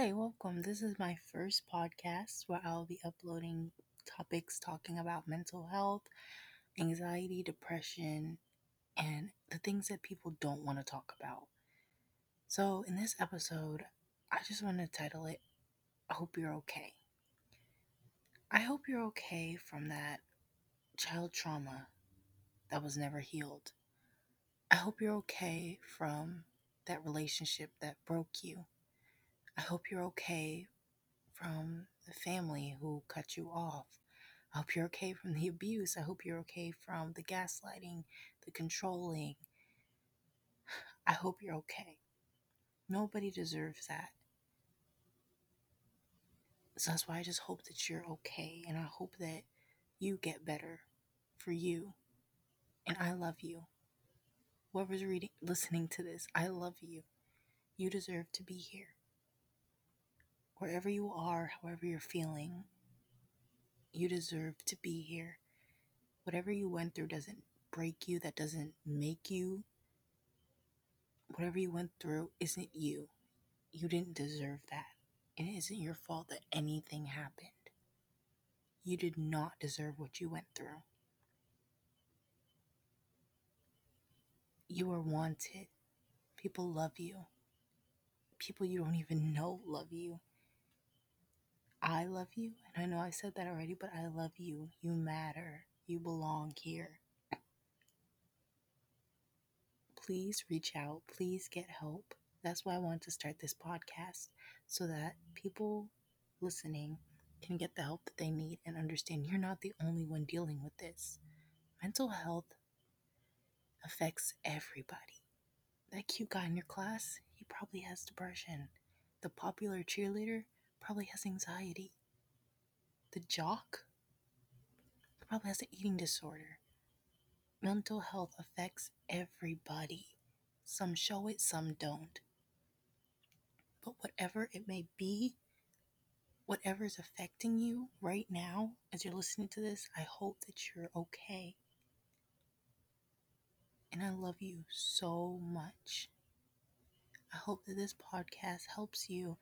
Hi, welcome. This is my first podcast where I'll be uploading topics talking about mental health, anxiety, depression, and the things that people don't want to talk about. So, in this episode, I just want to title it I Hope You're Okay. I hope you're okay from that child trauma that was never healed. I hope you're okay from that relationship that broke you. I hope you're okay from the family who cut you off. I hope you're okay from the abuse. I hope you're okay from the gaslighting, the controlling. I hope you're okay. Nobody deserves that. So that's why I just hope that you're okay. And I hope that you get better for you. And I love you. Whoever's reading, listening to this, I love you. You deserve to be here. Wherever you are, however you're feeling, you deserve to be here. Whatever you went through doesn't break you, that doesn't make you. Whatever you went through isn't you. You didn't deserve that. It isn't your fault that anything happened. You did not deserve what you went through. You are wanted. People love you. People you don't even know love you. I love you, and I know I said that already, but I love you. You matter. You belong here. Please reach out. Please get help. That's why I wanted to start this podcast so that people listening can get the help that they need and understand you're not the only one dealing with this. Mental health affects everybody. That cute guy in your class, he probably has depression. The popular cheerleader probably has anxiety. The jock probably has an eating disorder. Mental health affects everybody. Some show it, some don't. But whatever it may be, whatever is affecting you right now as you're listening to this, I hope that you're okay. And I love you so much. I hope that this podcast helps you